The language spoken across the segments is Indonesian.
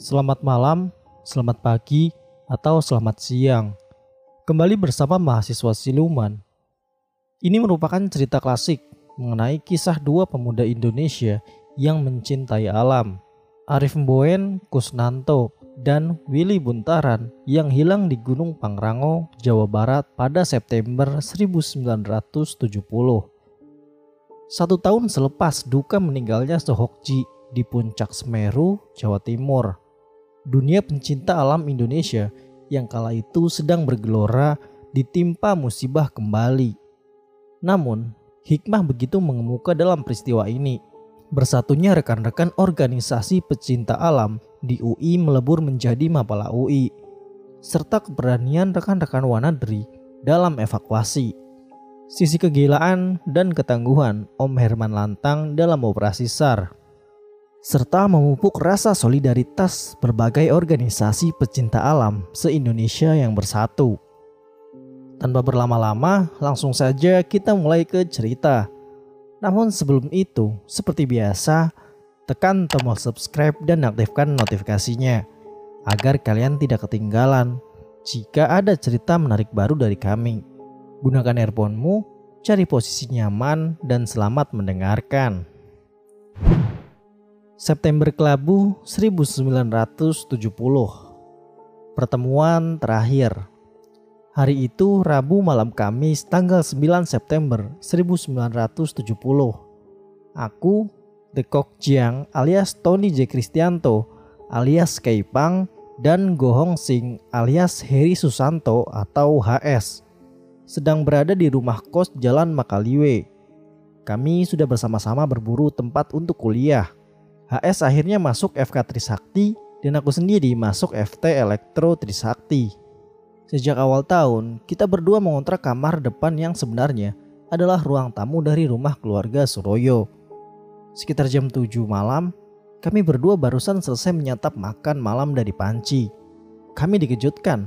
Selamat malam, selamat pagi, atau selamat siang. Kembali bersama mahasiswa siluman. Ini merupakan cerita klasik mengenai kisah dua pemuda Indonesia yang mencintai alam. Arif Mboen Kusnanto dan Willy Buntaran yang hilang di Gunung Pangrango, Jawa Barat pada September 1970. Satu tahun selepas duka meninggalnya Sohokji di puncak Semeru, Jawa Timur. Dunia pencinta alam Indonesia yang kala itu sedang bergelora ditimpa musibah kembali. Namun, hikmah begitu mengemuka dalam peristiwa ini. Bersatunya rekan-rekan organisasi pecinta alam di UI melebur menjadi Mapala UI, serta keberanian rekan-rekan Wanadri dalam evakuasi. Sisi kegilaan dan ketangguhan Om Herman Lantang dalam operasi SAR serta memupuk rasa solidaritas berbagai organisasi pecinta alam se-Indonesia yang bersatu. Tanpa berlama-lama, langsung saja kita mulai ke cerita. Namun sebelum itu, seperti biasa, tekan tombol subscribe dan aktifkan notifikasinya agar kalian tidak ketinggalan jika ada cerita menarik baru dari kami. Gunakan earphone-mu, cari posisi nyaman, dan selamat mendengarkan. September Kelabu 1970 Pertemuan terakhir Hari itu Rabu malam Kamis tanggal 9 September 1970 Aku, The Kok Jiang alias Tony J. Kristianto alias Kaipang dan Gohong Sing alias Heri Susanto atau HS sedang berada di rumah kos Jalan Makaliwe. Kami sudah bersama-sama berburu tempat untuk kuliah HS akhirnya masuk FK Trisakti dan aku sendiri masuk FT Elektro Trisakti. Sejak awal tahun, kita berdua mengontrak kamar depan yang sebenarnya adalah ruang tamu dari rumah keluarga Suroyo. Sekitar jam 7 malam, kami berdua barusan selesai menyantap makan malam dari panci. Kami dikejutkan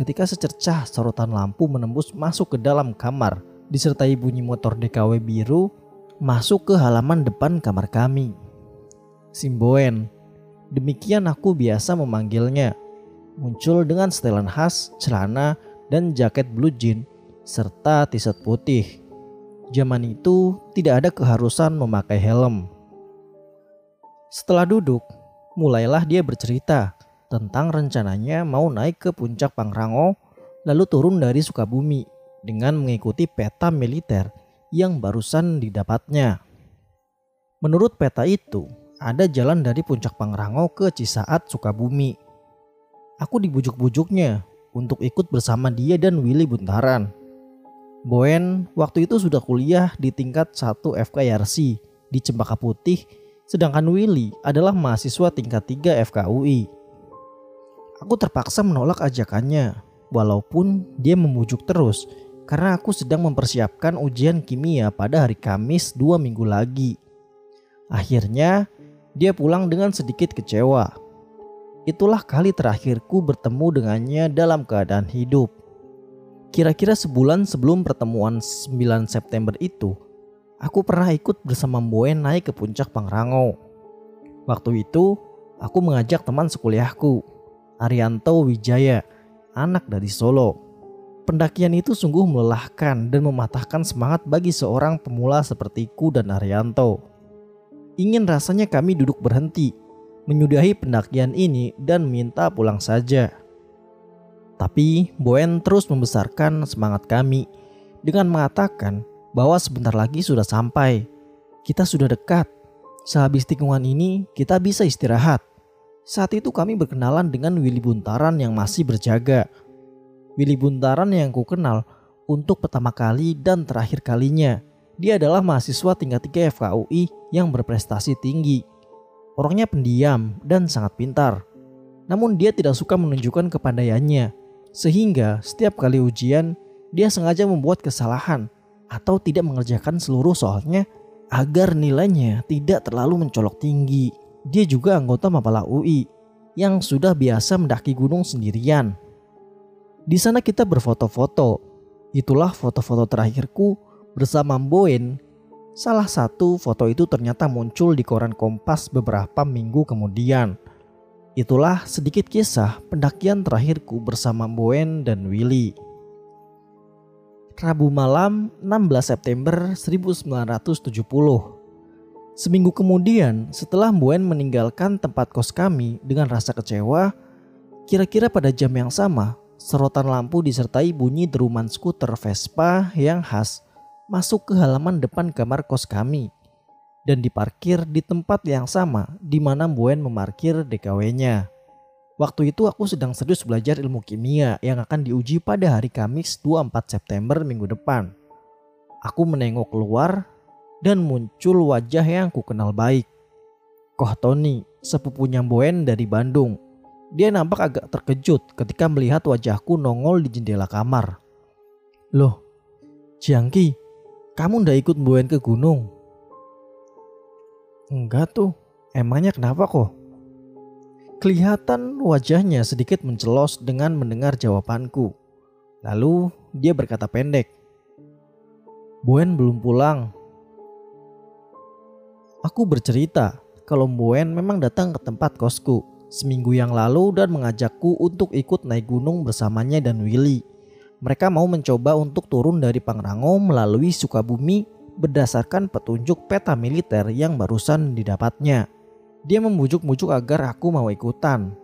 ketika secercah sorotan lampu menembus masuk ke dalam kamar disertai bunyi motor DKW biru masuk ke halaman depan kamar kami. Simboen. Demikian aku biasa memanggilnya. Muncul dengan setelan khas, celana, dan jaket blue jean, serta t-shirt putih. Zaman itu tidak ada keharusan memakai helm. Setelah duduk, mulailah dia bercerita tentang rencananya mau naik ke puncak Pangrango lalu turun dari Sukabumi dengan mengikuti peta militer yang barusan didapatnya. Menurut peta itu, ada jalan dari puncak Pangrango ke Cisaat, Sukabumi. Aku dibujuk-bujuknya untuk ikut bersama dia dan Willy Buntaran. Boen waktu itu sudah kuliah di tingkat 1 FKRC di Cempaka Putih, sedangkan Willy adalah mahasiswa tingkat 3 FKUI. Aku terpaksa menolak ajakannya, walaupun dia memujuk terus karena aku sedang mempersiapkan ujian kimia pada hari Kamis dua minggu lagi. Akhirnya, dia pulang dengan sedikit kecewa. Itulah kali terakhirku bertemu dengannya dalam keadaan hidup. Kira-kira sebulan sebelum pertemuan 9 September itu, aku pernah ikut bersama Boen naik ke puncak Pangrango. Waktu itu, aku mengajak teman sekuliahku, Arianto Wijaya, anak dari Solo. Pendakian itu sungguh melelahkan dan mematahkan semangat bagi seorang pemula sepertiku dan Arianto. Ingin rasanya kami duduk berhenti, menyudahi pendakian ini dan minta pulang saja. Tapi Boen terus membesarkan semangat kami dengan mengatakan bahwa sebentar lagi sudah sampai. Kita sudah dekat. Sehabis tikungan ini kita bisa istirahat. Saat itu kami berkenalan dengan Willy Buntaran yang masih berjaga. Willy Buntaran yang ku kenal untuk pertama kali dan terakhir kalinya dia adalah mahasiswa tingkat 3 FKUI yang berprestasi tinggi. Orangnya pendiam dan sangat pintar. Namun dia tidak suka menunjukkan kepandaiannya. Sehingga setiap kali ujian, dia sengaja membuat kesalahan atau tidak mengerjakan seluruh soalnya agar nilainya tidak terlalu mencolok tinggi. Dia juga anggota Mapala UI yang sudah biasa mendaki gunung sendirian. Di sana kita berfoto-foto. Itulah foto-foto terakhirku bersama Boen. Salah satu foto itu ternyata muncul di koran Kompas beberapa minggu kemudian. Itulah sedikit kisah pendakian terakhirku bersama Boen dan Willy. Rabu malam 16 September 1970. Seminggu kemudian setelah Boen meninggalkan tempat kos kami dengan rasa kecewa, kira-kira pada jam yang sama, serotan lampu disertai bunyi deruman skuter Vespa yang khas masuk ke halaman depan kamar kos kami dan diparkir di tempat yang sama di mana Buen memarkir DKW-nya. Waktu itu aku sedang serius belajar ilmu kimia yang akan diuji pada hari Kamis 24 September minggu depan. Aku menengok keluar dan muncul wajah yang ku kenal baik. Koh Tony, sepupunya Boen dari Bandung. Dia nampak agak terkejut ketika melihat wajahku nongol di jendela kamar. Loh, Jiangki, kamu ndak ikut Boen ke gunung? Enggak tuh, emangnya kenapa kok? Kelihatan wajahnya sedikit mencelos dengan mendengar jawabanku. Lalu dia berkata pendek. Buen belum pulang. Aku bercerita kalau Buen memang datang ke tempat kosku seminggu yang lalu dan mengajakku untuk ikut naik gunung bersamanya dan Willy. Mereka mau mencoba untuk turun dari Pangrango melalui Sukabumi berdasarkan petunjuk peta militer yang barusan didapatnya. Dia membujuk-bujuk agar aku mau ikutan.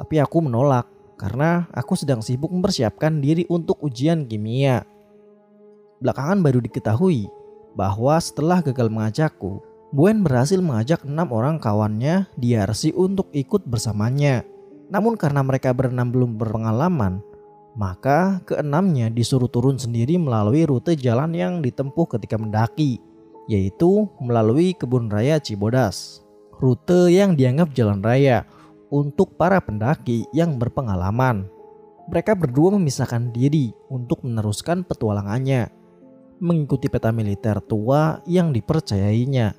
Tapi aku menolak karena aku sedang sibuk mempersiapkan diri untuk ujian kimia. Belakangan baru diketahui bahwa setelah gagal mengajakku, Buen berhasil mengajak enam orang kawannya di RC untuk ikut bersamanya. Namun karena mereka berenam belum berpengalaman, maka keenamnya disuruh turun sendiri melalui rute jalan yang ditempuh ketika mendaki, yaitu melalui kebun raya Cibodas. Rute yang dianggap jalan raya untuk para pendaki yang berpengalaman. Mereka berdua memisahkan diri untuk meneruskan petualangannya, mengikuti peta militer tua yang dipercayainya.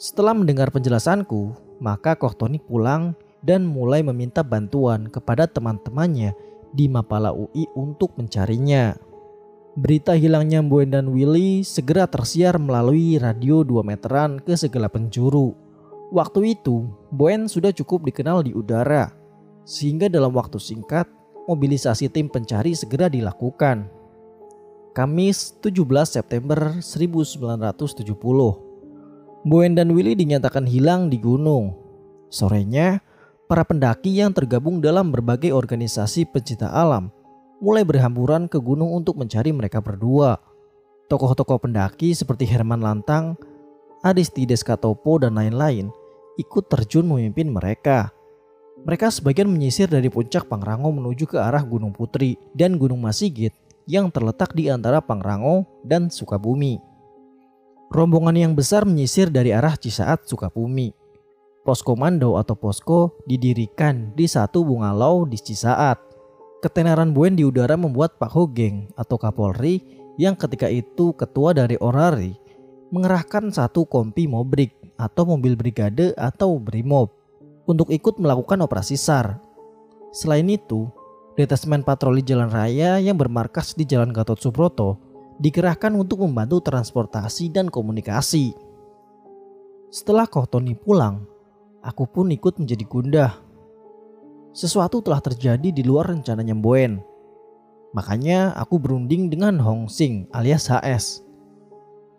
Setelah mendengar penjelasanku, maka Kohtoni pulang dan mulai meminta bantuan kepada teman-temannya di Mapala UI untuk mencarinya. Berita hilangnya Boen dan Willy segera tersiar melalui radio 2 meteran ke segala penjuru. Waktu itu, Boen sudah cukup dikenal di udara, sehingga dalam waktu singkat, mobilisasi tim pencari segera dilakukan. Kamis 17 September 1970. Boen dan Willy dinyatakan hilang di gunung. Sorenya, para pendaki yang tergabung dalam berbagai organisasi pencinta alam mulai berhamburan ke gunung untuk mencari mereka berdua. Tokoh-tokoh pendaki seperti Herman Lantang, Aristides Katopo, dan lain-lain ikut terjun memimpin mereka. Mereka sebagian menyisir dari puncak Pangrango menuju ke arah Gunung Putri dan Gunung Masigit yang terletak di antara Pangrango dan Sukabumi. Rombongan yang besar menyisir dari arah Cisaat, Sukabumi Poskomando atau posko didirikan di satu bungalau di Cisaat. Ketenaran Buen di udara membuat Pak Hogeng atau Kapolri yang ketika itu ketua dari Orari mengerahkan satu kompi mobrik atau mobil brigade atau brimob untuk ikut melakukan operasi SAR. Selain itu, Detasmen Patroli Jalan Raya yang bermarkas di Jalan Gatot Subroto dikerahkan untuk membantu transportasi dan komunikasi. Setelah Kohtoni pulang, aku pun ikut menjadi gundah. Sesuatu telah terjadi di luar rencananya Boen. Makanya aku berunding dengan Hong Sing alias HS.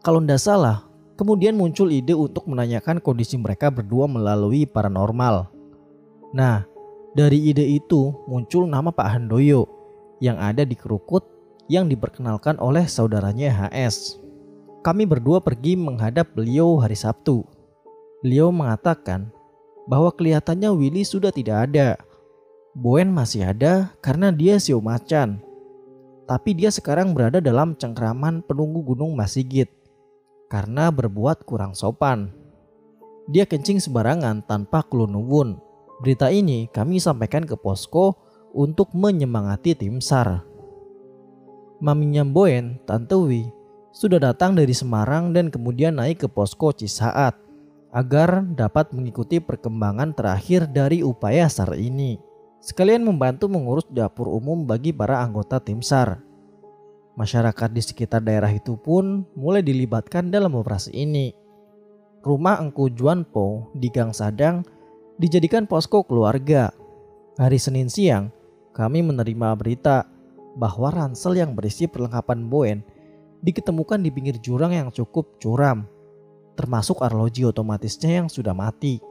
Kalau ndak salah, kemudian muncul ide untuk menanyakan kondisi mereka berdua melalui paranormal. Nah, dari ide itu muncul nama Pak Handoyo yang ada di Kerukut yang diperkenalkan oleh saudaranya HS. Kami berdua pergi menghadap beliau hari Sabtu. Beliau mengatakan bahwa kelihatannya Willy sudah tidak ada. Boen masih ada karena dia sio macan. Tapi dia sekarang berada dalam cengkraman penunggu gunung Masigit karena berbuat kurang sopan. Dia kencing sembarangan tanpa klunuwun. Berita ini kami sampaikan ke posko untuk menyemangati tim SAR. Maminya Boen, Tante Wi, sudah datang dari Semarang dan kemudian naik ke posko Cisaat agar dapat mengikuti perkembangan terakhir dari upaya SAR ini. Sekalian membantu mengurus dapur umum bagi para anggota tim SAR. Masyarakat di sekitar daerah itu pun mulai dilibatkan dalam operasi ini. Rumah Engku Juan Po di Gang Sadang dijadikan posko keluarga. Hari Senin siang, kami menerima berita bahwa ransel yang berisi perlengkapan Boen diketemukan di pinggir jurang yang cukup curam, termasuk arloji otomatisnya yang sudah mati.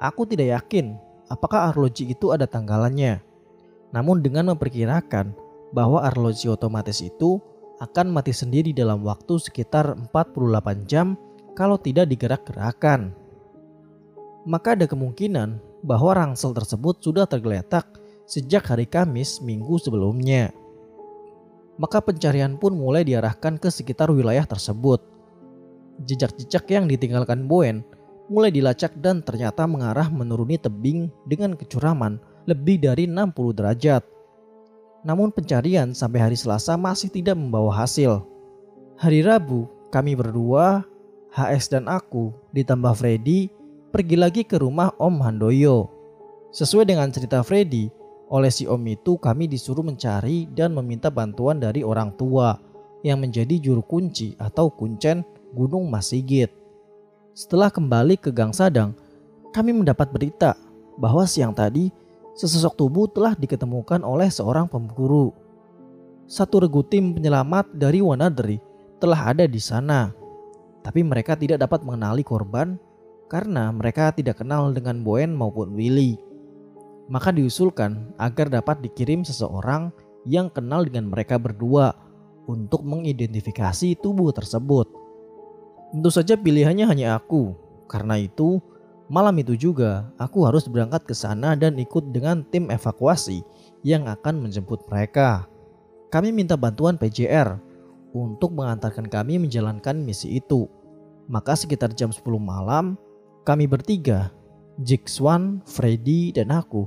Aku tidak yakin apakah arloji itu ada tanggalannya. Namun dengan memperkirakan bahwa arloji otomatis itu akan mati sendiri dalam waktu sekitar 48 jam kalau tidak digerak-gerakkan. Maka ada kemungkinan bahwa rangsel tersebut sudah tergeletak sejak hari Kamis minggu sebelumnya. Maka pencarian pun mulai diarahkan ke sekitar wilayah tersebut. Jejak-jejak yang ditinggalkan Boen mulai dilacak dan ternyata mengarah menuruni tebing dengan kecuraman lebih dari 60 derajat. Namun pencarian sampai hari Selasa masih tidak membawa hasil. Hari Rabu, kami berdua, HS dan aku, ditambah Freddy, pergi lagi ke rumah Om Handoyo. Sesuai dengan cerita Freddy, oleh si Om itu kami disuruh mencari dan meminta bantuan dari orang tua yang menjadi juru kunci atau kuncen Gunung Masigit. Setelah kembali ke Gang Sadang, kami mendapat berita bahwa siang tadi sesosok tubuh telah diketemukan oleh seorang pemburu. Satu regu tim penyelamat dari Wanadri telah ada di sana. Tapi mereka tidak dapat mengenali korban karena mereka tidak kenal dengan Boen maupun Willy. Maka diusulkan agar dapat dikirim seseorang yang kenal dengan mereka berdua untuk mengidentifikasi tubuh tersebut. Tentu saja pilihannya hanya aku. Karena itu, malam itu juga aku harus berangkat ke sana dan ikut dengan tim evakuasi yang akan menjemput mereka. Kami minta bantuan PJR untuk mengantarkan kami menjalankan misi itu. Maka sekitar jam 10 malam, kami bertiga, Jixwan, Freddy, dan aku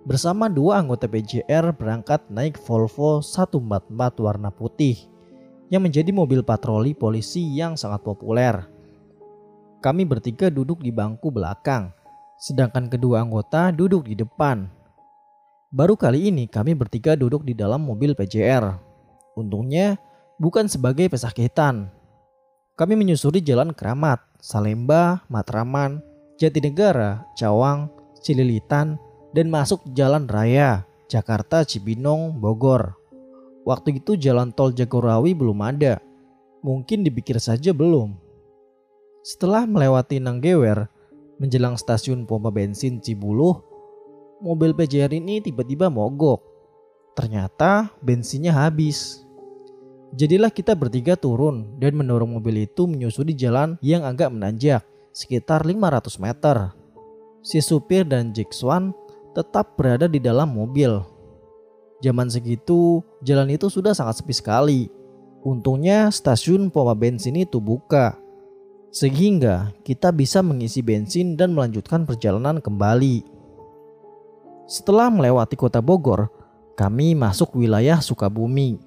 bersama dua anggota PJR berangkat naik Volvo 144 warna putih yang menjadi mobil patroli polisi yang sangat populer. Kami bertiga duduk di bangku belakang, sedangkan kedua anggota duduk di depan. Baru kali ini kami bertiga duduk di dalam mobil PJR. Untungnya bukan sebagai pesakitan. Kami menyusuri jalan Keramat, Salemba, Matraman, Jatinegara, Cawang, Cililitan, dan masuk jalan raya Jakarta Cibinong Bogor. Waktu itu jalan tol Jagorawi belum ada. Mungkin dipikir saja belum. Setelah melewati Nanggewer, menjelang stasiun pompa bensin Cibuluh, mobil PJR ini tiba-tiba mogok. Ternyata bensinnya habis. Jadilah kita bertiga turun dan mendorong mobil itu menyusuri jalan yang agak menanjak, sekitar 500 meter. Si supir dan Swan tetap berada di dalam mobil. Zaman segitu, jalan itu sudah sangat sepi sekali. Untungnya stasiun pompa bensin itu buka. Sehingga kita bisa mengisi bensin dan melanjutkan perjalanan kembali. Setelah melewati kota Bogor, kami masuk wilayah Sukabumi.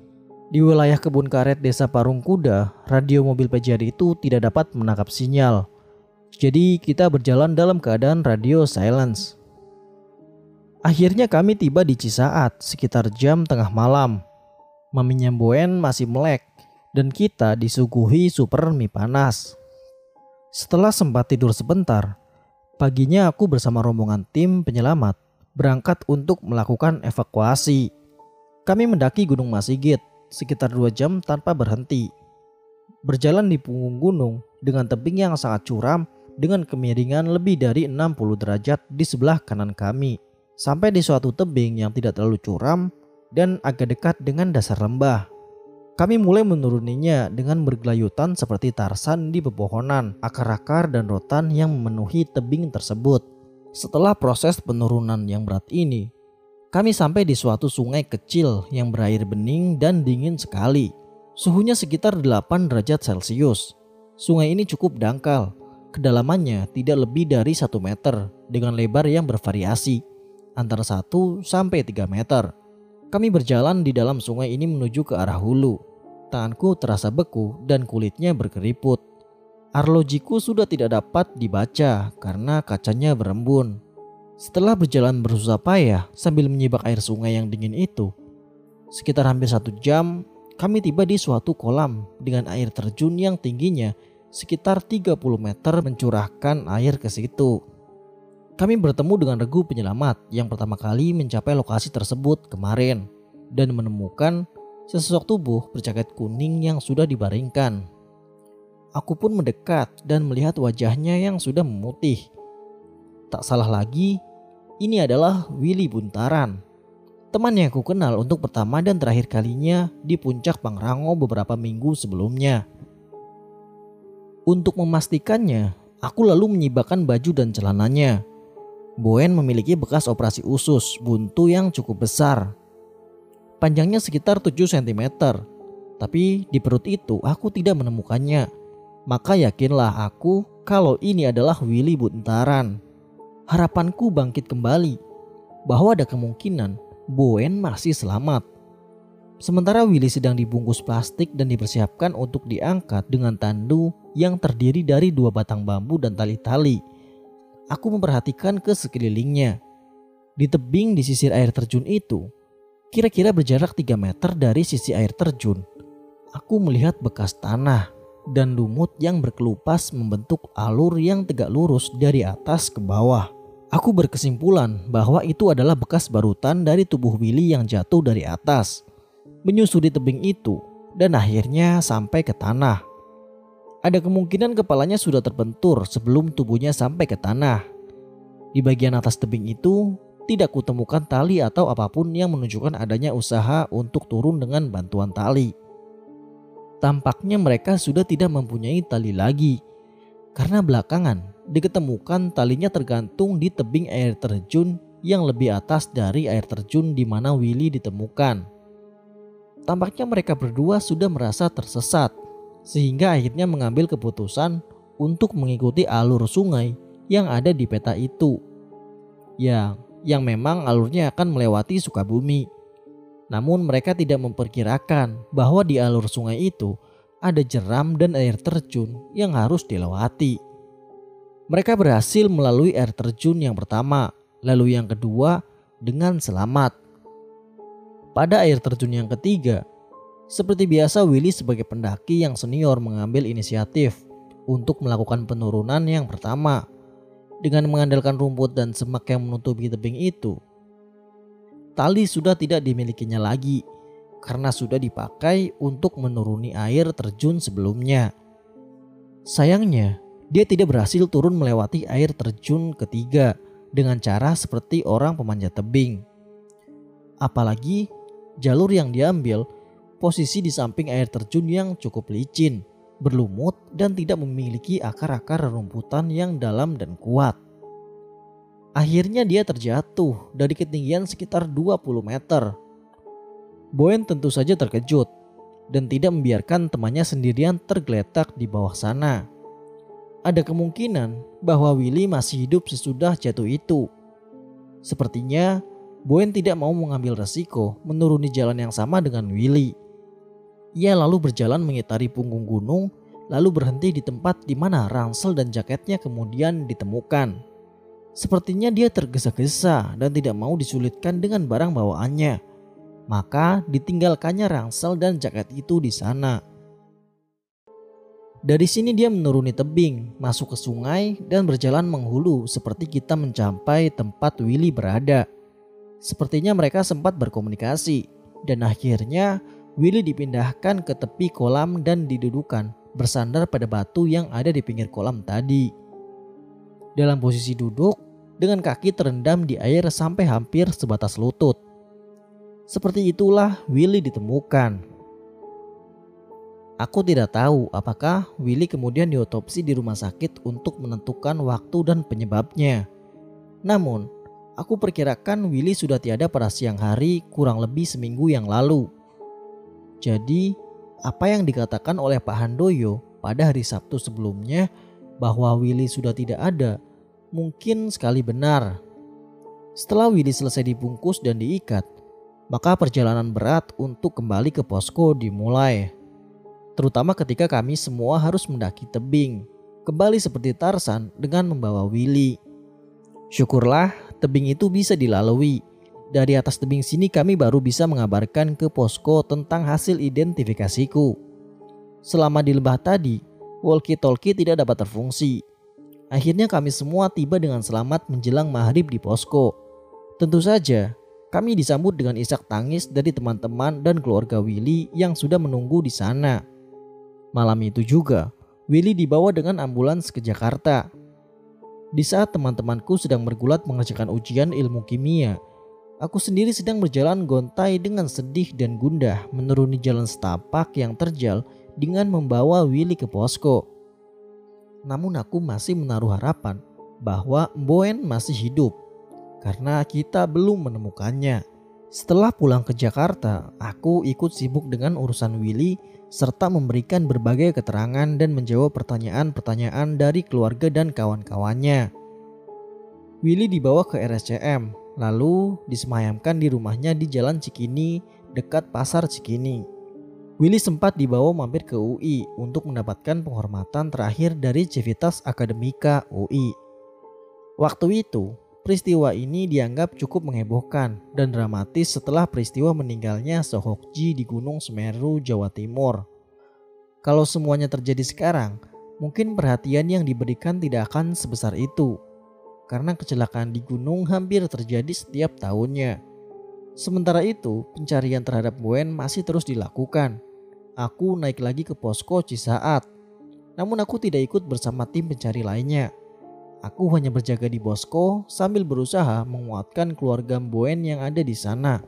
Di wilayah kebun karet desa Parung Kuda, radio mobil PJR itu tidak dapat menangkap sinyal. Jadi kita berjalan dalam keadaan radio silence. Akhirnya kami tiba di Cisaat sekitar jam tengah malam. Mami Boen masih melek dan kita disuguhi super mie panas. Setelah sempat tidur sebentar, paginya aku bersama rombongan tim penyelamat berangkat untuk melakukan evakuasi. Kami mendaki Gunung Masigit sekitar dua jam tanpa berhenti. Berjalan di punggung gunung dengan tebing yang sangat curam dengan kemiringan lebih dari 60 derajat di sebelah kanan kami. Sampai di suatu tebing yang tidak terlalu curam dan agak dekat dengan dasar lembah. Kami mulai menuruninya dengan bergelayutan seperti Tarsan di pepohonan, akar-akar dan rotan yang memenuhi tebing tersebut. Setelah proses penurunan yang berat ini, kami sampai di suatu sungai kecil yang berair bening dan dingin sekali. Suhunya sekitar 8 derajat Celcius. Sungai ini cukup dangkal. Kedalamannya tidak lebih dari 1 meter dengan lebar yang bervariasi antara 1 sampai 3 meter. Kami berjalan di dalam sungai ini menuju ke arah hulu. Tanganku terasa beku dan kulitnya berkeriput. Arlojiku sudah tidak dapat dibaca karena kacanya berembun. Setelah berjalan bersusah payah sambil menyibak air sungai yang dingin itu, sekitar hampir satu jam kami tiba di suatu kolam dengan air terjun yang tingginya sekitar 30 meter mencurahkan air ke situ. Kami bertemu dengan regu penyelamat yang pertama kali mencapai lokasi tersebut kemarin dan menemukan sesosok tubuh berjaket kuning yang sudah dibaringkan. Aku pun mendekat dan melihat wajahnya yang sudah memutih. Tak salah lagi, ini adalah Willy Buntaran. Teman yang aku kenal untuk pertama dan terakhir kalinya di puncak Pangrango beberapa minggu sebelumnya. Untuk memastikannya, aku lalu menyibakkan baju dan celananya Boen memiliki bekas operasi usus buntu yang cukup besar. Panjangnya sekitar 7 cm. Tapi di perut itu aku tidak menemukannya. Maka yakinlah aku kalau ini adalah Willy Buntaran. Harapanku bangkit kembali bahwa ada kemungkinan Boen masih selamat. Sementara Willy sedang dibungkus plastik dan dipersiapkan untuk diangkat dengan tandu yang terdiri dari dua batang bambu dan tali-tali aku memperhatikan ke sekelilingnya. Di tebing di sisi air terjun itu, kira-kira berjarak 3 meter dari sisi air terjun, aku melihat bekas tanah dan lumut yang berkelupas membentuk alur yang tegak lurus dari atas ke bawah. Aku berkesimpulan bahwa itu adalah bekas barutan dari tubuh Willy yang jatuh dari atas, menyusuri tebing itu, dan akhirnya sampai ke tanah. Ada kemungkinan kepalanya sudah terbentur sebelum tubuhnya sampai ke tanah. Di bagian atas tebing itu, tidak kutemukan tali atau apa pun yang menunjukkan adanya usaha untuk turun dengan bantuan tali. Tampaknya mereka sudah tidak mempunyai tali lagi, karena belakangan diketemukan talinya tergantung di tebing air terjun yang lebih atas dari air terjun di mana Willy ditemukan. Tampaknya mereka berdua sudah merasa tersesat sehingga akhirnya mengambil keputusan untuk mengikuti alur sungai yang ada di peta itu. Ya, yang memang alurnya akan melewati Sukabumi. Namun mereka tidak memperkirakan bahwa di alur sungai itu ada jeram dan air terjun yang harus dilewati. Mereka berhasil melalui air terjun yang pertama, lalu yang kedua dengan selamat. Pada air terjun yang ketiga, seperti biasa, Willy sebagai pendaki yang senior mengambil inisiatif untuk melakukan penurunan yang pertama dengan mengandalkan rumput dan semak yang menutupi tebing itu. Tali sudah tidak dimilikinya lagi karena sudah dipakai untuk menuruni air terjun sebelumnya. Sayangnya, dia tidak berhasil turun melewati air terjun ketiga dengan cara seperti orang pemanjat tebing. Apalagi jalur yang diambil posisi di samping air terjun yang cukup licin, berlumut dan tidak memiliki akar-akar rerumputan yang dalam dan kuat. Akhirnya dia terjatuh dari ketinggian sekitar 20 meter. Boen tentu saja terkejut dan tidak membiarkan temannya sendirian tergeletak di bawah sana. Ada kemungkinan bahwa Willy masih hidup sesudah jatuh itu. Sepertinya Boen tidak mau mengambil resiko menuruni jalan yang sama dengan Willy. Ia lalu berjalan mengitari punggung gunung, lalu berhenti di tempat di mana ransel dan jaketnya kemudian ditemukan. Sepertinya dia tergesa-gesa dan tidak mau disulitkan dengan barang bawaannya. Maka ditinggalkannya ransel dan jaket itu di sana. Dari sini dia menuruni tebing, masuk ke sungai dan berjalan menghulu seperti kita mencapai tempat Willy berada. Sepertinya mereka sempat berkomunikasi dan akhirnya Willy dipindahkan ke tepi kolam dan didudukan bersandar pada batu yang ada di pinggir kolam tadi. Dalam posisi duduk, dengan kaki terendam di air sampai hampir sebatas lutut. Seperti itulah Willy ditemukan. Aku tidak tahu apakah Willy kemudian diotopsi di rumah sakit untuk menentukan waktu dan penyebabnya. Namun, aku perkirakan Willy sudah tiada pada siang hari kurang lebih seminggu yang lalu. Jadi, apa yang dikatakan oleh Pak Handoyo pada hari Sabtu sebelumnya bahwa Willy sudah tidak ada, mungkin sekali benar. Setelah Willy selesai dibungkus dan diikat, maka perjalanan berat untuk kembali ke posko dimulai. Terutama ketika kami semua harus mendaki tebing, kembali seperti Tarsan dengan membawa Willy. Syukurlah tebing itu bisa dilalui dari atas tebing sini kami baru bisa mengabarkan ke posko tentang hasil identifikasiku. Selama di lembah tadi, walkie-talkie tidak dapat berfungsi. Akhirnya kami semua tiba dengan selamat menjelang maghrib di posko. Tentu saja, kami disambut dengan isak tangis dari teman-teman dan keluarga Willy yang sudah menunggu di sana. Malam itu juga, Willy dibawa dengan ambulans ke Jakarta. Di saat teman-temanku sedang bergulat mengerjakan ujian ilmu kimia, aku sendiri sedang berjalan gontai dengan sedih dan gundah menuruni jalan setapak yang terjal dengan membawa Willy ke posko. Namun aku masih menaruh harapan bahwa Mboen masih hidup karena kita belum menemukannya. Setelah pulang ke Jakarta, aku ikut sibuk dengan urusan Willy serta memberikan berbagai keterangan dan menjawab pertanyaan-pertanyaan dari keluarga dan kawan-kawannya. Willy dibawa ke RSCM, lalu disemayamkan di rumahnya di Jalan Cikini dekat Pasar Cikini. Willy sempat dibawa mampir ke UI untuk mendapatkan penghormatan terakhir dari Civitas Akademika UI. Waktu itu, peristiwa ini dianggap cukup menghebohkan dan dramatis setelah peristiwa meninggalnya Sohokji di Gunung Semeru, Jawa Timur. Kalau semuanya terjadi sekarang, mungkin perhatian yang diberikan tidak akan sebesar itu. Karena kecelakaan di gunung hampir terjadi setiap tahunnya. Sementara itu, pencarian terhadap Wen masih terus dilakukan. Aku naik lagi ke posko Cisaat. Namun aku tidak ikut bersama tim pencari lainnya. Aku hanya berjaga di posko sambil berusaha menguatkan keluarga Boen yang ada di sana.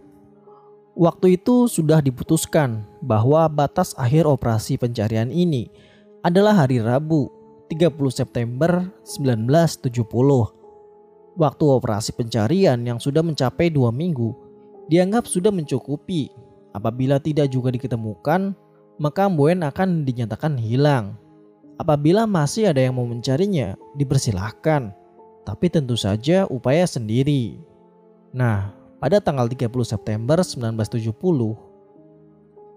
Waktu itu sudah diputuskan bahwa batas akhir operasi pencarian ini adalah hari Rabu 30 September 1970. Waktu operasi pencarian yang sudah mencapai dua minggu dianggap sudah mencukupi. Apabila tidak juga diketemukan, maka Mbuen akan dinyatakan hilang. Apabila masih ada yang mau mencarinya, dipersilahkan. Tapi tentu saja upaya sendiri. Nah, pada tanggal 30 September 1970,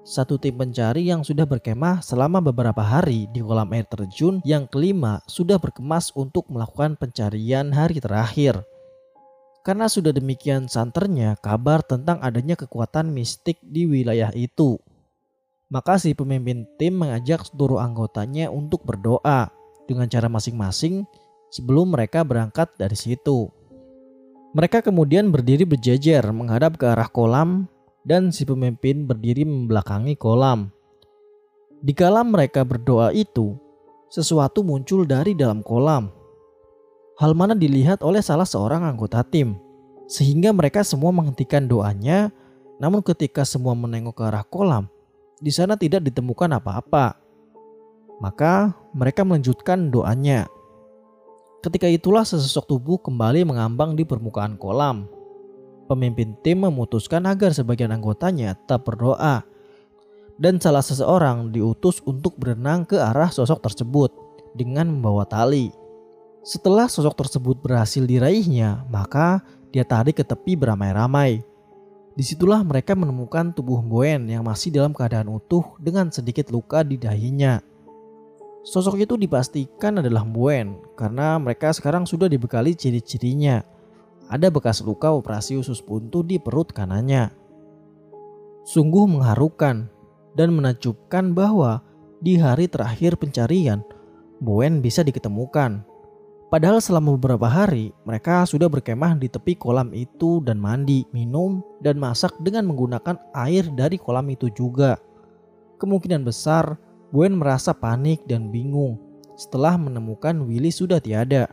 satu tim pencari yang sudah berkemah selama beberapa hari di kolam air terjun yang kelima sudah berkemas untuk melakukan pencarian hari terakhir. Karena sudah demikian santernya kabar tentang adanya kekuatan mistik di wilayah itu. Maka si pemimpin tim mengajak seluruh anggotanya untuk berdoa dengan cara masing-masing sebelum mereka berangkat dari situ. Mereka kemudian berdiri berjejer menghadap ke arah kolam dan si pemimpin berdiri membelakangi kolam. Di kala mereka berdoa itu, sesuatu muncul dari dalam kolam hal mana dilihat oleh salah seorang anggota tim. Sehingga mereka semua menghentikan doanya, namun ketika semua menengok ke arah kolam, di sana tidak ditemukan apa-apa. Maka mereka melanjutkan doanya. Ketika itulah sesosok tubuh kembali mengambang di permukaan kolam. Pemimpin tim memutuskan agar sebagian anggotanya tetap berdoa dan salah seseorang diutus untuk berenang ke arah sosok tersebut dengan membawa tali. Setelah sosok tersebut berhasil diraihnya, maka dia tarik ke tepi beramai-ramai. Di situlah mereka menemukan tubuh Boen yang masih dalam keadaan utuh dengan sedikit luka di dahinya. Sosok itu dipastikan adalah Boen karena mereka sekarang sudah dibekali ciri-cirinya. Ada bekas luka operasi usus buntu di perut kanannya. Sungguh mengharukan dan menakjubkan bahwa di hari terakhir pencarian, Boen bisa diketemukan. Padahal selama beberapa hari mereka sudah berkemah di tepi kolam itu dan mandi, minum, dan masak dengan menggunakan air dari kolam itu juga. Kemungkinan besar Buen merasa panik dan bingung setelah menemukan Willy sudah tiada.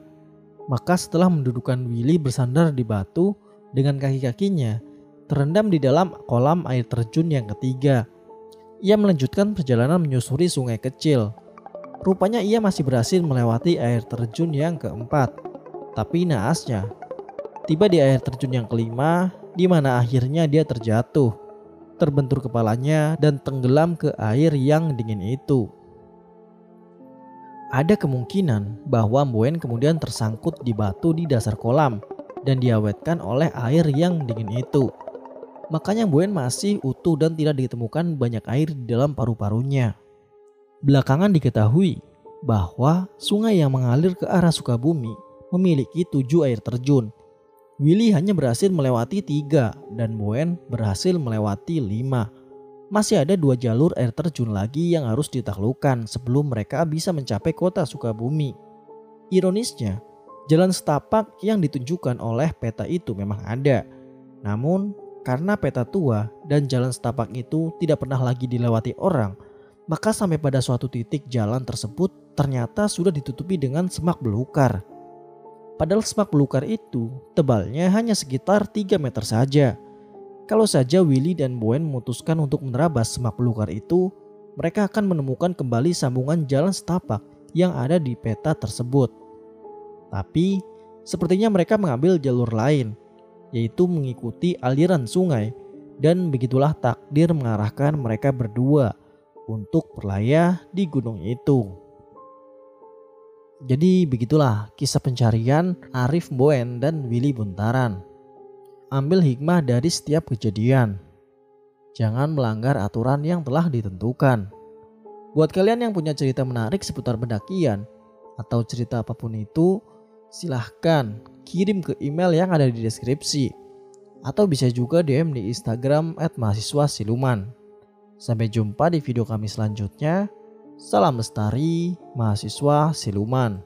Maka setelah mendudukan Willy bersandar di batu dengan kaki-kakinya terendam di dalam kolam air terjun yang ketiga. Ia melanjutkan perjalanan menyusuri sungai kecil Rupanya ia masih berhasil melewati air terjun yang keempat. Tapi naasnya, tiba di air terjun yang kelima, di mana akhirnya dia terjatuh, terbentur kepalanya dan tenggelam ke air yang dingin itu. Ada kemungkinan bahwa Mbuen kemudian tersangkut di batu di dasar kolam dan diawetkan oleh air yang dingin itu. Makanya Mbuen masih utuh dan tidak ditemukan banyak air di dalam paru-parunya. Belakangan diketahui bahwa sungai yang mengalir ke arah Sukabumi memiliki tujuh air terjun. Willy hanya berhasil melewati tiga dan Boen berhasil melewati lima. Masih ada dua jalur air terjun lagi yang harus ditaklukkan sebelum mereka bisa mencapai kota Sukabumi. Ironisnya, jalan setapak yang ditunjukkan oleh peta itu memang ada. Namun, karena peta tua dan jalan setapak itu tidak pernah lagi dilewati orang, maka sampai pada suatu titik jalan tersebut ternyata sudah ditutupi dengan semak belukar. Padahal semak belukar itu tebalnya hanya sekitar 3 meter saja. Kalau saja Willy dan Bowen memutuskan untuk menerabas semak belukar itu, mereka akan menemukan kembali sambungan jalan setapak yang ada di peta tersebut. Tapi, sepertinya mereka mengambil jalur lain yaitu mengikuti aliran sungai dan begitulah takdir mengarahkan mereka berdua untuk berlayar di gunung itu. Jadi begitulah kisah pencarian Arif Boen dan Willy Buntaran. Ambil hikmah dari setiap kejadian. Jangan melanggar aturan yang telah ditentukan. Buat kalian yang punya cerita menarik seputar pendakian atau cerita apa pun itu, silahkan kirim ke email yang ada di deskripsi. Atau bisa juga DM di Instagram at mahasiswa siluman. Sampai jumpa di video kami selanjutnya. Salam lestari, mahasiswa siluman.